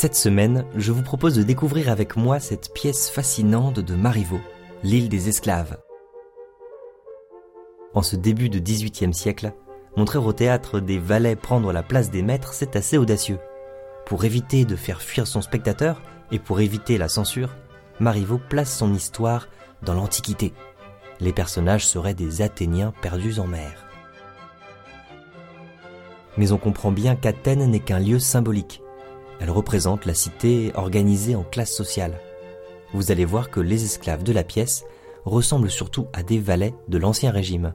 Cette semaine, je vous propose de découvrir avec moi cette pièce fascinante de Marivaux, L'île des esclaves. En ce début de XVIIIe siècle, montrer au théâtre des valets prendre la place des maîtres, c'est assez audacieux. Pour éviter de faire fuir son spectateur et pour éviter la censure, Marivaux place son histoire dans l'Antiquité. Les personnages seraient des Athéniens perdus en mer. Mais on comprend bien qu'Athènes n'est qu'un lieu symbolique. Elle représente la cité organisée en classes sociales. Vous allez voir que les esclaves de la pièce ressemblent surtout à des valets de l'Ancien Régime.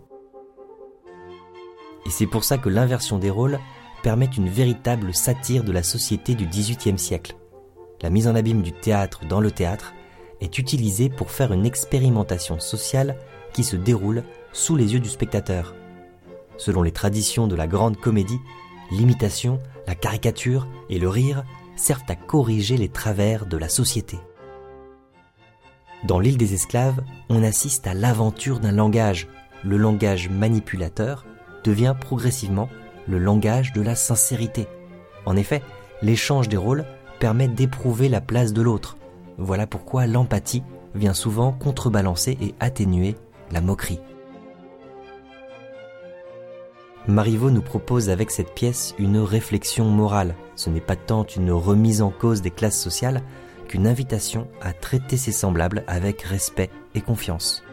Et c'est pour ça que l'inversion des rôles permet une véritable satire de la société du XVIIIe siècle. La mise en abîme du théâtre dans le théâtre est utilisée pour faire une expérimentation sociale qui se déroule sous les yeux du spectateur. Selon les traditions de la grande comédie, l'imitation, la caricature et le rire servent à corriger les travers de la société. Dans l'île des esclaves, on assiste à l'aventure d'un langage. Le langage manipulateur devient progressivement le langage de la sincérité. En effet, l'échange des rôles permet d'éprouver la place de l'autre. Voilà pourquoi l'empathie vient souvent contrebalancer et atténuer la moquerie. Marivaux nous propose avec cette pièce une réflexion morale. Ce n'est pas tant une remise en cause des classes sociales qu'une invitation à traiter ses semblables avec respect et confiance.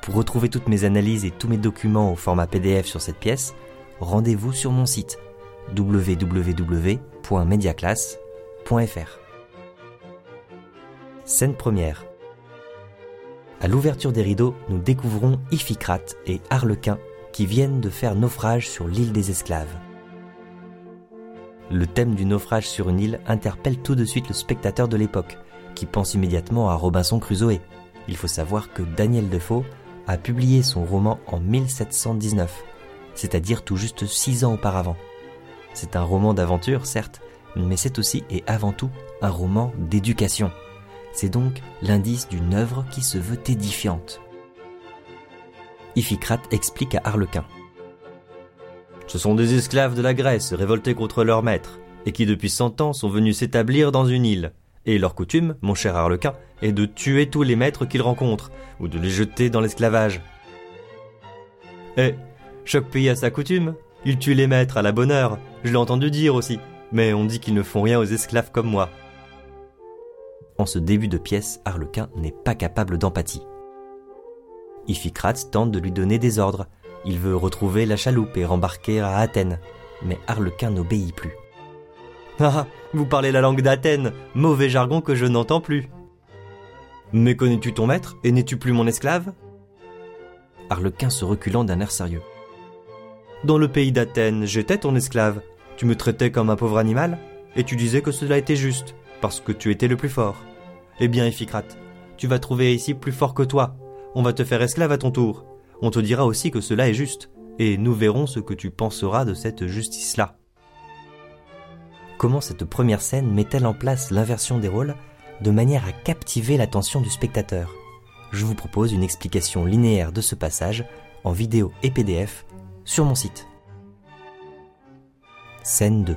Pour retrouver toutes mes analyses et tous mes documents au format PDF sur cette pièce, rendez-vous sur mon site www.mediaclass.fr. Scène première. À l'ouverture des rideaux, nous découvrons Iphicrate et Harlequin qui viennent de faire naufrage sur l'île des esclaves. Le thème du naufrage sur une île interpelle tout de suite le spectateur de l'époque, qui pense immédiatement à Robinson Crusoe. Il faut savoir que Daniel Defoe a publié son roman en 1719, c'est-à-dire tout juste six ans auparavant. C'est un roman d'aventure, certes, mais c'est aussi et avant tout un roman d'éducation. C'est donc l'indice d'une œuvre qui se veut édifiante. Iphicrate explique à Harlequin. Ce sont des esclaves de la Grèce révoltés contre leur maître, et qui depuis cent ans sont venus s'établir dans une île. Et leur coutume, mon cher Harlequin, est de tuer tous les maîtres qu'ils rencontrent, ou de les jeter dans l'esclavage. Eh, chaque pays a sa coutume. Ils tuent les maîtres à la bonne heure, je l'ai entendu dire aussi, mais on dit qu'ils ne font rien aux esclaves comme moi. En ce début de pièce, Harlequin n'est pas capable d'empathie. Iphicrate tente de lui donner des ordres. Il veut retrouver la chaloupe et rembarquer à Athènes. Mais Harlequin n'obéit plus. Ah, vous parlez la langue d'Athènes, mauvais jargon que je n'entends plus. Mais connais-tu ton maître et n'es-tu plus mon esclave? Harlequin se reculant d'un air sérieux. Dans le pays d'Athènes, j'étais ton esclave. Tu me traitais comme un pauvre animal, et tu disais que cela était juste parce que tu étais le plus fort. Eh bien, Iphicrate, tu vas trouver ici plus fort que toi. On va te faire esclave à ton tour. On te dira aussi que cela est juste, et nous verrons ce que tu penseras de cette justice-là. Comment cette première scène met-elle en place l'inversion des rôles de manière à captiver l'attention du spectateur? Je vous propose une explication linéaire de ce passage en vidéo et PDF sur mon site. Scène 2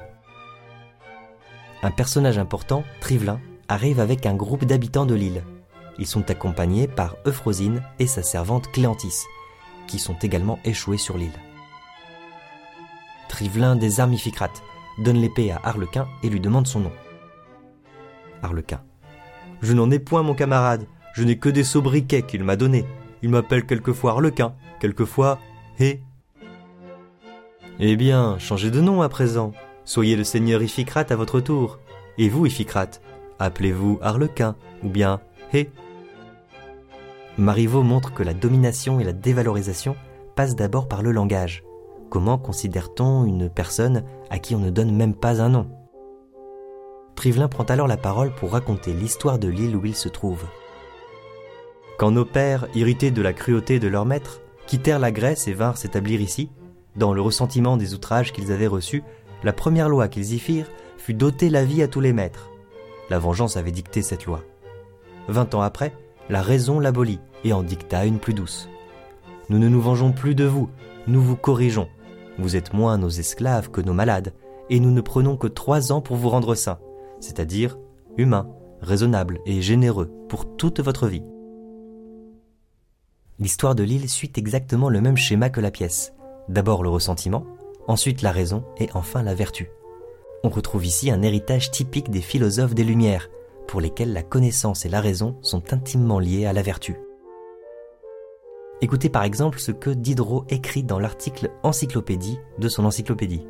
un personnage important, Trivelin, arrive avec un groupe d'habitants de l'île. Ils sont accompagnés par Euphrosine et sa servante Cléantis, qui sont également échoués sur l'île. Trivelin désarme Iphicrate, donne l'épée à Harlequin et lui demande son nom. Harlequin. Je n'en ai point, mon camarade. Je n'ai que des sobriquets qu'il m'a donnés. Il m'appelle quelquefois Harlequin, quelquefois Hé. Eh bien, changez de nom à présent. Soyez le seigneur Iphicrate à votre tour. Et vous, Iphicrate, appelez-vous Harlequin ou bien Hé. Marivaux montre que la domination et la dévalorisation passent d'abord par le langage. Comment considère-t-on une personne à qui on ne donne même pas un nom? Trivelin prend alors la parole pour raconter l'histoire de l'île où il se trouve. Quand nos pères, irrités de la cruauté de leur maître, quittèrent la Grèce et vinrent s'établir ici, dans le ressentiment des outrages qu'ils avaient reçus, la première loi qu'ils y firent fut d'ôter la vie à tous les maîtres. La vengeance avait dicté cette loi. Vingt ans après, la raison l'abolit et en dicta une plus douce. Nous ne nous vengeons plus de vous, nous vous corrigeons. Vous êtes moins nos esclaves que nos malades, et nous ne prenons que trois ans pour vous rendre saint, c'est-à-dire humain, raisonnable et généreux pour toute votre vie. L'histoire de l'île suit exactement le même schéma que la pièce. D'abord le ressentiment, ensuite la raison et enfin la vertu. On retrouve ici un héritage typique des philosophes des Lumières, pour lesquels la connaissance et la raison sont intimement liées à la vertu. Écoutez par exemple ce que Diderot écrit dans l'article Encyclopédie de son encyclopédie.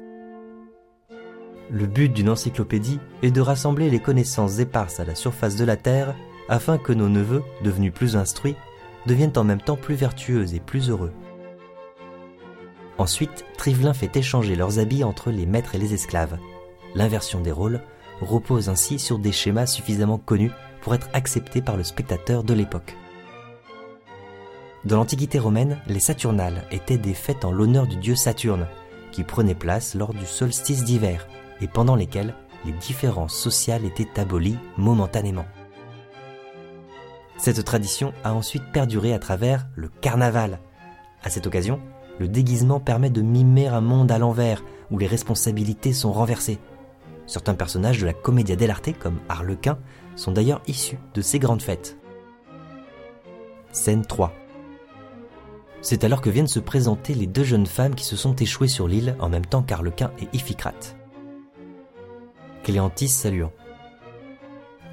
Le but d'une encyclopédie est de rassembler les connaissances éparses à la surface de la Terre afin que nos neveux, devenus plus instruits, deviennent en même temps plus vertueux et plus heureux. Ensuite, Trivelin fait échanger leurs habits entre les maîtres et les esclaves. L'inversion des rôles repose ainsi sur des schémas suffisamment connus pour être acceptés par le spectateur de l'époque. Dans l'Antiquité romaine, les Saturnales étaient des fêtes en l'honneur du dieu Saturne, qui prenaient place lors du solstice d'hiver et pendant lesquelles les différences sociales étaient abolies momentanément. Cette tradition a ensuite perduré à travers le carnaval. À cette occasion, le déguisement permet de mimer un monde à l'envers où les responsabilités sont renversées. Certains personnages de la Commedia dell'arte, comme Harlequin, sont d'ailleurs issus de ces grandes fêtes. Scène 3 c'est alors que viennent se présenter les deux jeunes femmes qui se sont échouées sur l'île en même temps qu'Arlequin et Iphicrate. Cléantis saluant.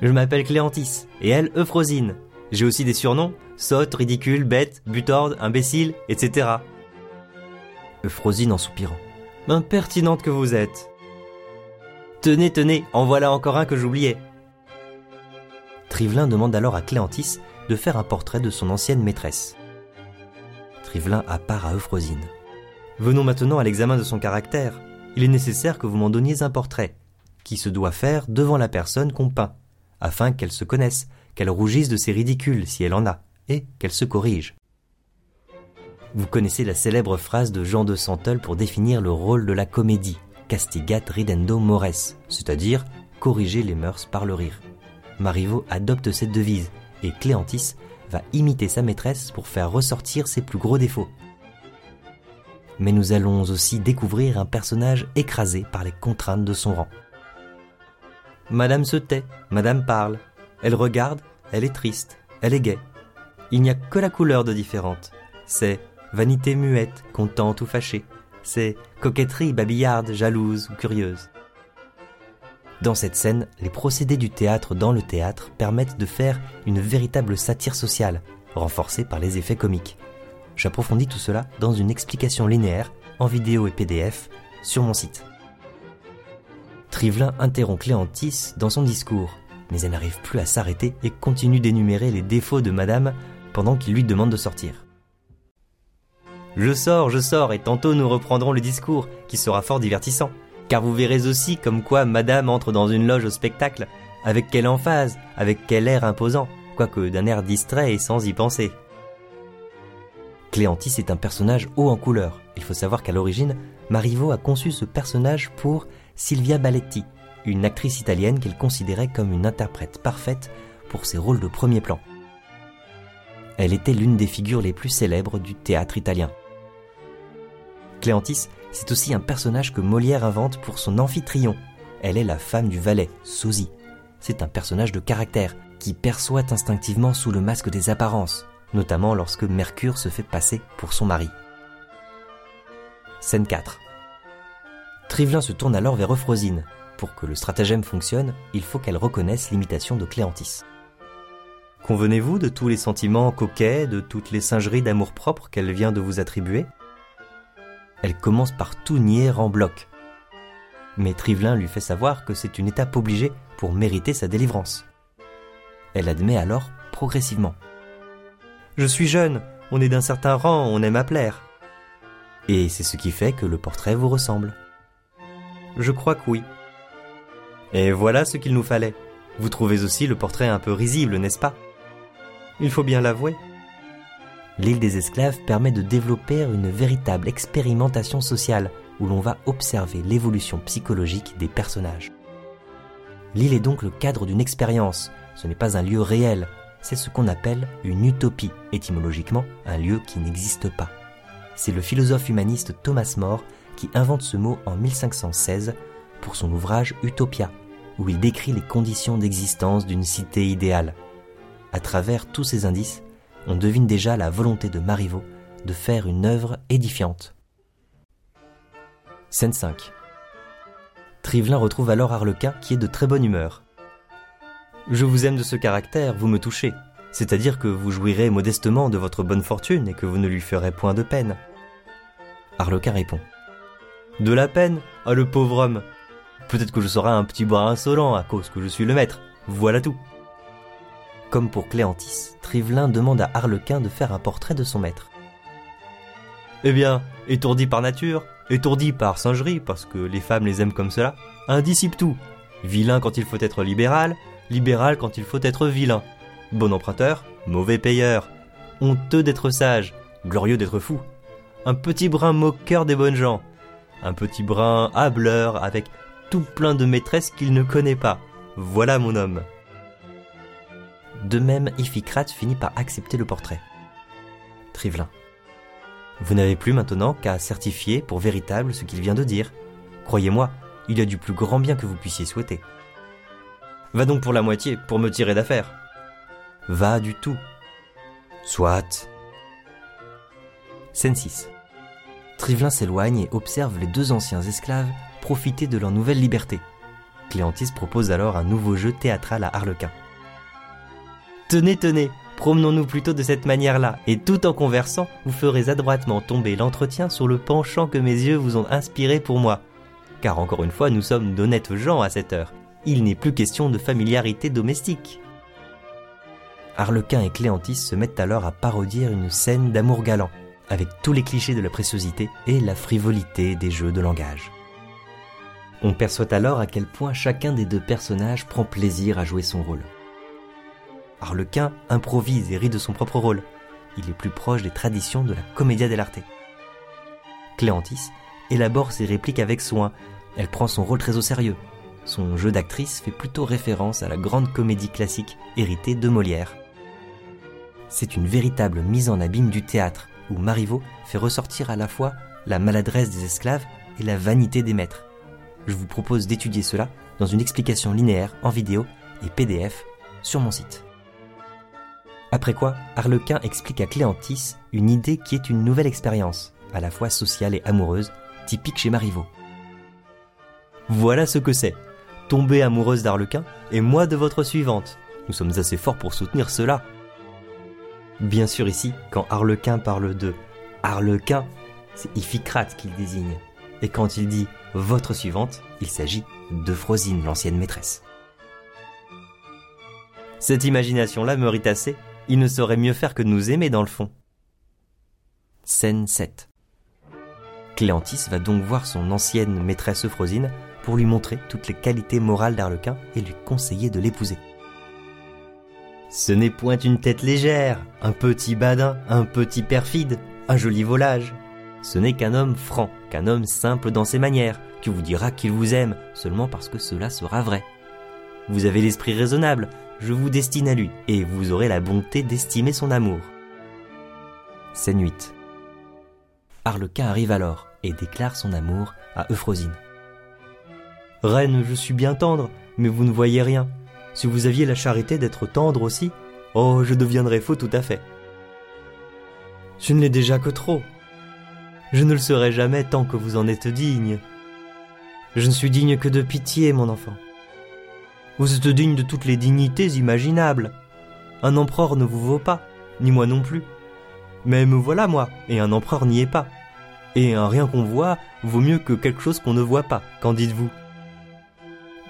Je m'appelle Cléantis, et elle Euphrosine. J'ai aussi des surnoms, sotte, ridicule, bête, butorde, imbécile, etc. Euphrosine en soupirant. Impertinente que vous êtes. Tenez, tenez, en voilà encore un que j'oubliais. Trivelin demande alors à Cléantis de faire un portrait de son ancienne maîtresse. Trivelin à part à Euphrosine. Venons maintenant à l'examen de son caractère. Il est nécessaire que vous m'en donniez un portrait, qui se doit faire devant la personne qu'on peint, afin qu'elle se connaisse, qu'elle rougisse de ses ridicules si elle en a, et qu'elle se corrige. Vous connaissez la célèbre phrase de Jean de Santol pour définir le rôle de la comédie, castigat ridendo mores, c'est-à-dire corriger les mœurs par le rire. Marivaux adopte cette devise, et Cléantis va imiter sa maîtresse pour faire ressortir ses plus gros défauts. Mais nous allons aussi découvrir un personnage écrasé par les contraintes de son rang. Madame se tait, Madame parle, elle regarde, elle est triste, elle est gaie. Il n'y a que la couleur de différente. C'est vanité muette, contente ou fâchée. C'est coquetterie babillarde, jalouse ou curieuse. Dans cette scène, les procédés du théâtre dans le théâtre permettent de faire une véritable satire sociale, renforcée par les effets comiques. J'approfondis tout cela dans une explication linéaire, en vidéo et PDF, sur mon site. Trivelin interrompt Cléantis dans son discours, mais elle n'arrive plus à s'arrêter et continue d'énumérer les défauts de Madame pendant qu'il lui demande de sortir. Je sors, je sors, et tantôt nous reprendrons le discours, qui sera fort divertissant car vous verrez aussi comme quoi madame entre dans une loge au spectacle, avec quelle emphase, avec quel air imposant, quoique d'un air distrait et sans y penser. Cléantis est un personnage haut en couleur. Il faut savoir qu'à l'origine, Marivaux a conçu ce personnage pour Silvia Balletti, une actrice italienne qu'elle considérait comme une interprète parfaite pour ses rôles de premier plan. Elle était l'une des figures les plus célèbres du théâtre italien. Cléantis c'est aussi un personnage que Molière invente pour son amphitryon. Elle est la femme du valet, Sosie. C'est un personnage de caractère qui perçoit instinctivement sous le masque des apparences, notamment lorsque Mercure se fait passer pour son mari. Scène 4. Trivelin se tourne alors vers Euphrosine. Pour que le stratagème fonctionne, il faut qu'elle reconnaisse l'imitation de Cléantis. Convenez-vous de tous les sentiments coquets, de toutes les singeries d'amour-propre qu'elle vient de vous attribuer? Elle commence par tout nier en bloc. Mais Trivelin lui fait savoir que c'est une étape obligée pour mériter sa délivrance. Elle admet alors progressivement. Je suis jeune, on est d'un certain rang, on aime à plaire. Et c'est ce qui fait que le portrait vous ressemble. Je crois que oui. Et voilà ce qu'il nous fallait. Vous trouvez aussi le portrait un peu risible, n'est-ce pas? Il faut bien l'avouer l'île des esclaves permet de développer une véritable expérimentation sociale où l'on va observer l'évolution psychologique des personnages. L'île est donc le cadre d'une expérience, ce n'est pas un lieu réel, c'est ce qu'on appelle une utopie, étymologiquement un lieu qui n'existe pas. C'est le philosophe humaniste Thomas More qui invente ce mot en 1516 pour son ouvrage Utopia, où il décrit les conditions d'existence d'une cité idéale. À travers tous ces indices, on devine déjà la volonté de Marivaux de faire une œuvre édifiante. Scène 5 Trivelin retrouve alors Arlequin qui est de très bonne humeur. Je vous aime de ce caractère, vous me touchez, c'est-à-dire que vous jouirez modestement de votre bonne fortune et que vous ne lui ferez point de peine. Arlequin répond. De la peine Ah le pauvre homme Peut-être que je serai un petit bras insolent à cause que je suis le maître, voilà tout. Comme pour Cléantis, Trivelin demande à Arlequin de faire un portrait de son maître. Eh bien, étourdi par nature, étourdi par singerie, parce que les femmes les aiment comme cela, un dissipe tout. Vilain quand il faut être libéral, libéral quand il faut être vilain. Bon emprunteur, mauvais payeur. Honteux d'être sage, glorieux d'être fou. Un petit brin moqueur des bonnes gens. Un petit brin hableur avec tout plein de maîtresses qu'il ne connaît pas. Voilà mon homme. De même, Iphicrate finit par accepter le portrait. Trivelin. Vous n'avez plus maintenant qu'à certifier pour véritable ce qu'il vient de dire. Croyez-moi, il y a du plus grand bien que vous puissiez souhaiter. Va donc pour la moitié, pour me tirer d'affaire. Va du tout. Soit. Scène 6. Trivelin s'éloigne et observe les deux anciens esclaves profiter de leur nouvelle liberté. Cléantis propose alors un nouveau jeu théâtral à Harlequin. Tenez, tenez, promenons-nous plutôt de cette manière-là, et tout en conversant, vous ferez adroitement tomber l'entretien sur le penchant que mes yeux vous ont inspiré pour moi. Car encore une fois, nous sommes d'honnêtes gens à cette heure. Il n'est plus question de familiarité domestique. Harlequin et Cléantis se mettent alors à parodier une scène d'amour galant, avec tous les clichés de la préciosité et la frivolité des jeux de langage. On perçoit alors à quel point chacun des deux personnages prend plaisir à jouer son rôle. Harlequin improvise et rit de son propre rôle. Il est plus proche des traditions de la commedia dell'arte. Cléantis élabore ses répliques avec soin. Elle prend son rôle très au sérieux. Son jeu d'actrice fait plutôt référence à la grande comédie classique héritée de Molière. C'est une véritable mise en abîme du théâtre, où Marivaux fait ressortir à la fois la maladresse des esclaves et la vanité des maîtres. Je vous propose d'étudier cela dans une explication linéaire en vidéo et PDF sur mon site. Après quoi, Harlequin explique à Cléantis une idée qui est une nouvelle expérience, à la fois sociale et amoureuse, typique chez Marivaux. Voilà ce que c'est. Tomber amoureuse d'Arlequin et moi de votre suivante. Nous sommes assez forts pour soutenir cela. Bien sûr ici, quand Harlequin parle de Harlequin, c'est Iphicrate qu'il désigne. Et quand il dit votre suivante, il s'agit de Frosine, l'ancienne maîtresse. Cette imagination-là me rit assez il ne saurait mieux faire que nous aimer dans le fond. Scène 7. Cléantis va donc voir son ancienne maîtresse Euphrosine pour lui montrer toutes les qualités morales d'Arlequin et lui conseiller de l'épouser. Ce n'est point une tête légère, un petit badin, un petit perfide, un joli volage. Ce n'est qu'un homme franc, qu'un homme simple dans ses manières, qui vous dira qu'il vous aime seulement parce que cela sera vrai. Vous avez l'esprit raisonnable, je vous destine à lui, et vous aurez la bonté d'estimer son amour. Scène 8. Arlequin arrive alors et déclare son amour à Euphrosine. Reine, je suis bien tendre, mais vous ne voyez rien. Si vous aviez la charité d'être tendre aussi, oh, je deviendrais faux tout à fait. Je ne l'ai déjà que trop. Je ne le serai jamais tant que vous en êtes digne. Je ne suis digne que de pitié, mon enfant. Vous êtes digne de toutes les dignités imaginables. Un empereur ne vous vaut pas, ni moi non plus. Mais me voilà moi, et un empereur n'y est pas. Et un rien qu'on voit vaut mieux que quelque chose qu'on ne voit pas, qu'en dites-vous?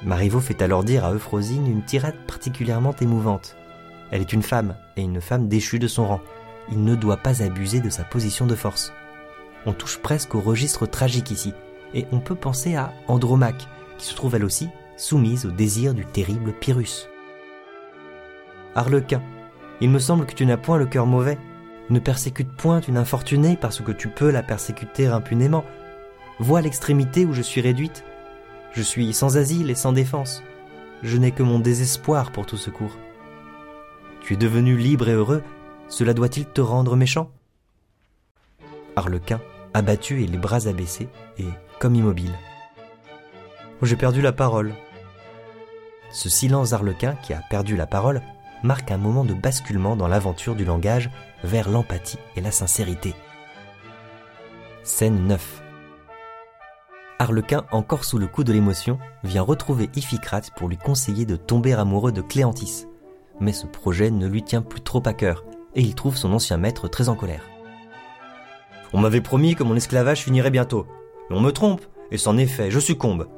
Marivaux fait alors dire à Euphrosine une tirade particulièrement émouvante. Elle est une femme, et une femme déchue de son rang. Il ne doit pas abuser de sa position de force. On touche presque au registre tragique ici, et on peut penser à Andromaque, qui se trouve elle aussi soumise au désir du terrible Pyrrhus. Arlequin, il me semble que tu n'as point le cœur mauvais. Ne persécute point une infortunée parce que tu peux la persécuter impunément. Vois l'extrémité où je suis réduite. Je suis sans asile et sans défense. Je n'ai que mon désespoir pour tout secours. Tu es devenu libre et heureux, cela doit-il te rendre méchant? Arlequin, abattu et les bras abaissés, et comme immobile. J'ai perdu la parole. Ce silence d'Arlequin qui a perdu la parole marque un moment de basculement dans l'aventure du langage vers l'empathie et la sincérité. Scène 9 Arlequin, encore sous le coup de l'émotion, vient retrouver Iphicrate pour lui conseiller de tomber amoureux de Cléantis. Mais ce projet ne lui tient plus trop à cœur, et il trouve son ancien maître très en colère. On m'avait promis que mon esclavage finirait bientôt. Mais on me trompe, et c'en est fait, je succombe.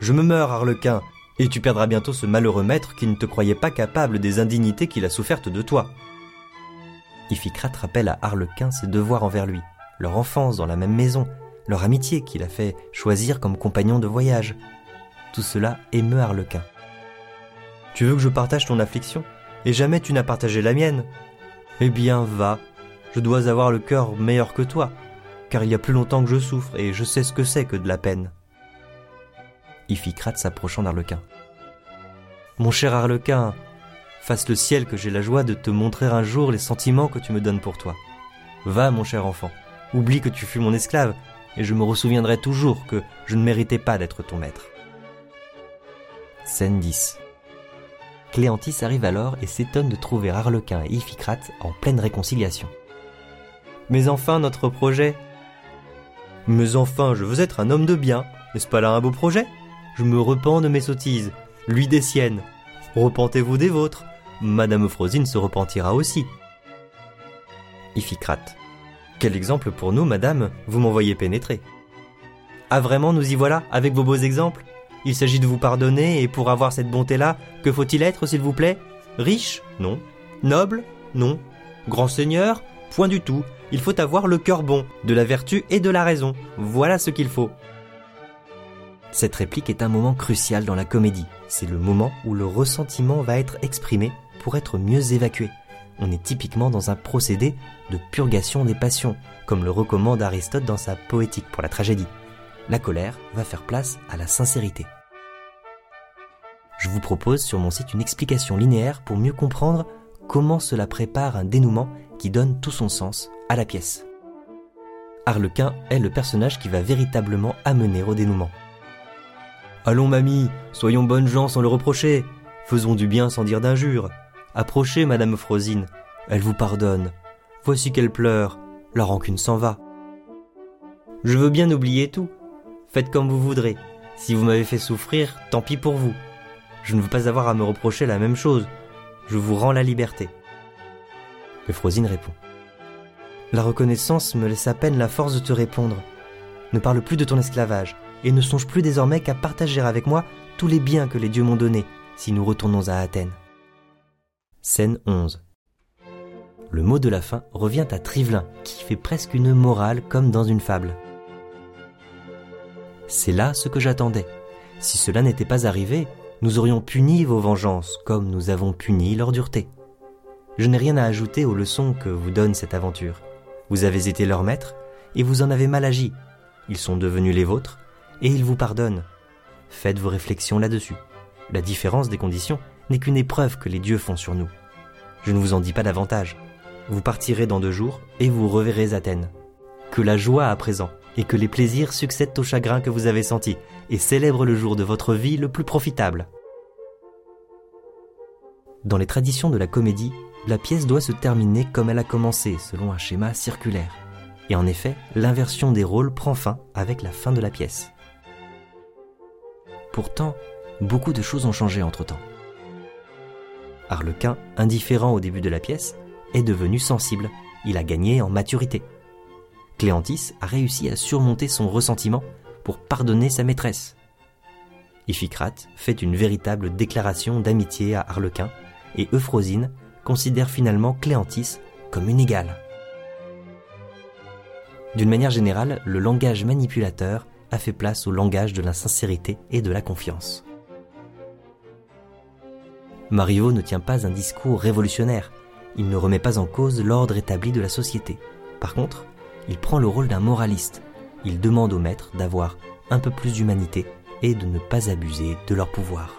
Je me meurs, Arlequin, et tu perdras bientôt ce malheureux maître qui ne te croyait pas capable des indignités qu'il a souffertes de toi. Iphicrate rappelle à Arlequin ses devoirs envers lui, leur enfance dans la même maison, leur amitié qu'il a fait choisir comme compagnon de voyage. Tout cela émeut Arlequin. Tu veux que je partage ton affliction? Et jamais tu n'as partagé la mienne? Eh bien, va. Je dois avoir le cœur meilleur que toi, car il y a plus longtemps que je souffre et je sais ce que c'est que de la peine. Iphicrate s'approchant d'Arlequin. Mon cher Arlequin, fasse le ciel que j'ai la joie de te montrer un jour les sentiments que tu me donnes pour toi. Va, mon cher enfant, oublie que tu fus mon esclave, et je me ressouviendrai toujours que je ne méritais pas d'être ton maître. Scène 10 Cléantis arrive alors et s'étonne de trouver Arlequin et Iphicrate en pleine réconciliation. Mais enfin, notre projet Mais enfin, je veux être un homme de bien, n'est-ce pas là un beau projet? Je me repens de mes sottises, lui des siennes. Repentez-vous des vôtres. Madame Frosine se repentira aussi. Iphicrate. Quel exemple pour nous, madame, vous m'envoyez pénétrer. Ah vraiment, nous y voilà, avec vos beaux exemples Il s'agit de vous pardonner, et pour avoir cette bonté-là, que faut-il être, s'il vous plaît? Riche? Non. Noble? Non. Grand seigneur? Point du tout. Il faut avoir le cœur bon, de la vertu et de la raison. Voilà ce qu'il faut. Cette réplique est un moment crucial dans la comédie. C'est le moment où le ressentiment va être exprimé pour être mieux évacué. On est typiquement dans un procédé de purgation des passions, comme le recommande Aristote dans sa poétique pour la tragédie. La colère va faire place à la sincérité. Je vous propose sur mon site une explication linéaire pour mieux comprendre comment cela prépare un dénouement qui donne tout son sens à la pièce. Arlequin est le personnage qui va véritablement amener au dénouement. Allons mamie, soyons bonnes gens sans le reprocher, faisons du bien sans dire d'injures. Approchez Madame Frosine, elle vous pardonne. Voici qu'elle pleure, la rancune s'en va. Je veux bien oublier tout. Faites comme vous voudrez. Si vous m'avez fait souffrir, tant pis pour vous. Je ne veux pas avoir à me reprocher la même chose. Je vous rends la liberté. Mais répond. La reconnaissance me laisse à peine la force de te répondre. Ne parle plus de ton esclavage et ne songe plus désormais qu'à partager avec moi tous les biens que les dieux m'ont donnés si nous retournons à Athènes. Scène 11 Le mot de la fin revient à Trivelin, qui fait presque une morale comme dans une fable. C'est là ce que j'attendais. Si cela n'était pas arrivé, nous aurions puni vos vengeances comme nous avons puni leur dureté. Je n'ai rien à ajouter aux leçons que vous donne cette aventure. Vous avez été leur maître et vous en avez mal agi. Ils sont devenus les vôtres et ils vous pardonnent. Faites vos réflexions là-dessus. La différence des conditions n'est qu'une épreuve que les dieux font sur nous. Je ne vous en dis pas davantage. Vous partirez dans deux jours et vous reverrez Athènes. Que la joie à présent et que les plaisirs succèdent au chagrin que vous avez senti et célèbrent le jour de votre vie le plus profitable. Dans les traditions de la comédie, la pièce doit se terminer comme elle a commencé, selon un schéma circulaire. Et en effet, l'inversion des rôles prend fin avec la fin de la pièce. Pourtant, beaucoup de choses ont changé entre-temps. Arlequin, indifférent au début de la pièce, est devenu sensible, il a gagné en maturité. Cléantis a réussi à surmonter son ressentiment pour pardonner sa maîtresse. Iphicrate fait une véritable déclaration d'amitié à Arlequin et Euphrosine considère finalement Cléantis comme une égale. D'une manière générale, le langage manipulateur a fait place au langage de la sincérité et de la confiance. Marivaux ne tient pas un discours révolutionnaire, il ne remet pas en cause l'ordre établi de la société. Par contre, il prend le rôle d'un moraliste, il demande aux maîtres d'avoir un peu plus d'humanité et de ne pas abuser de leur pouvoir.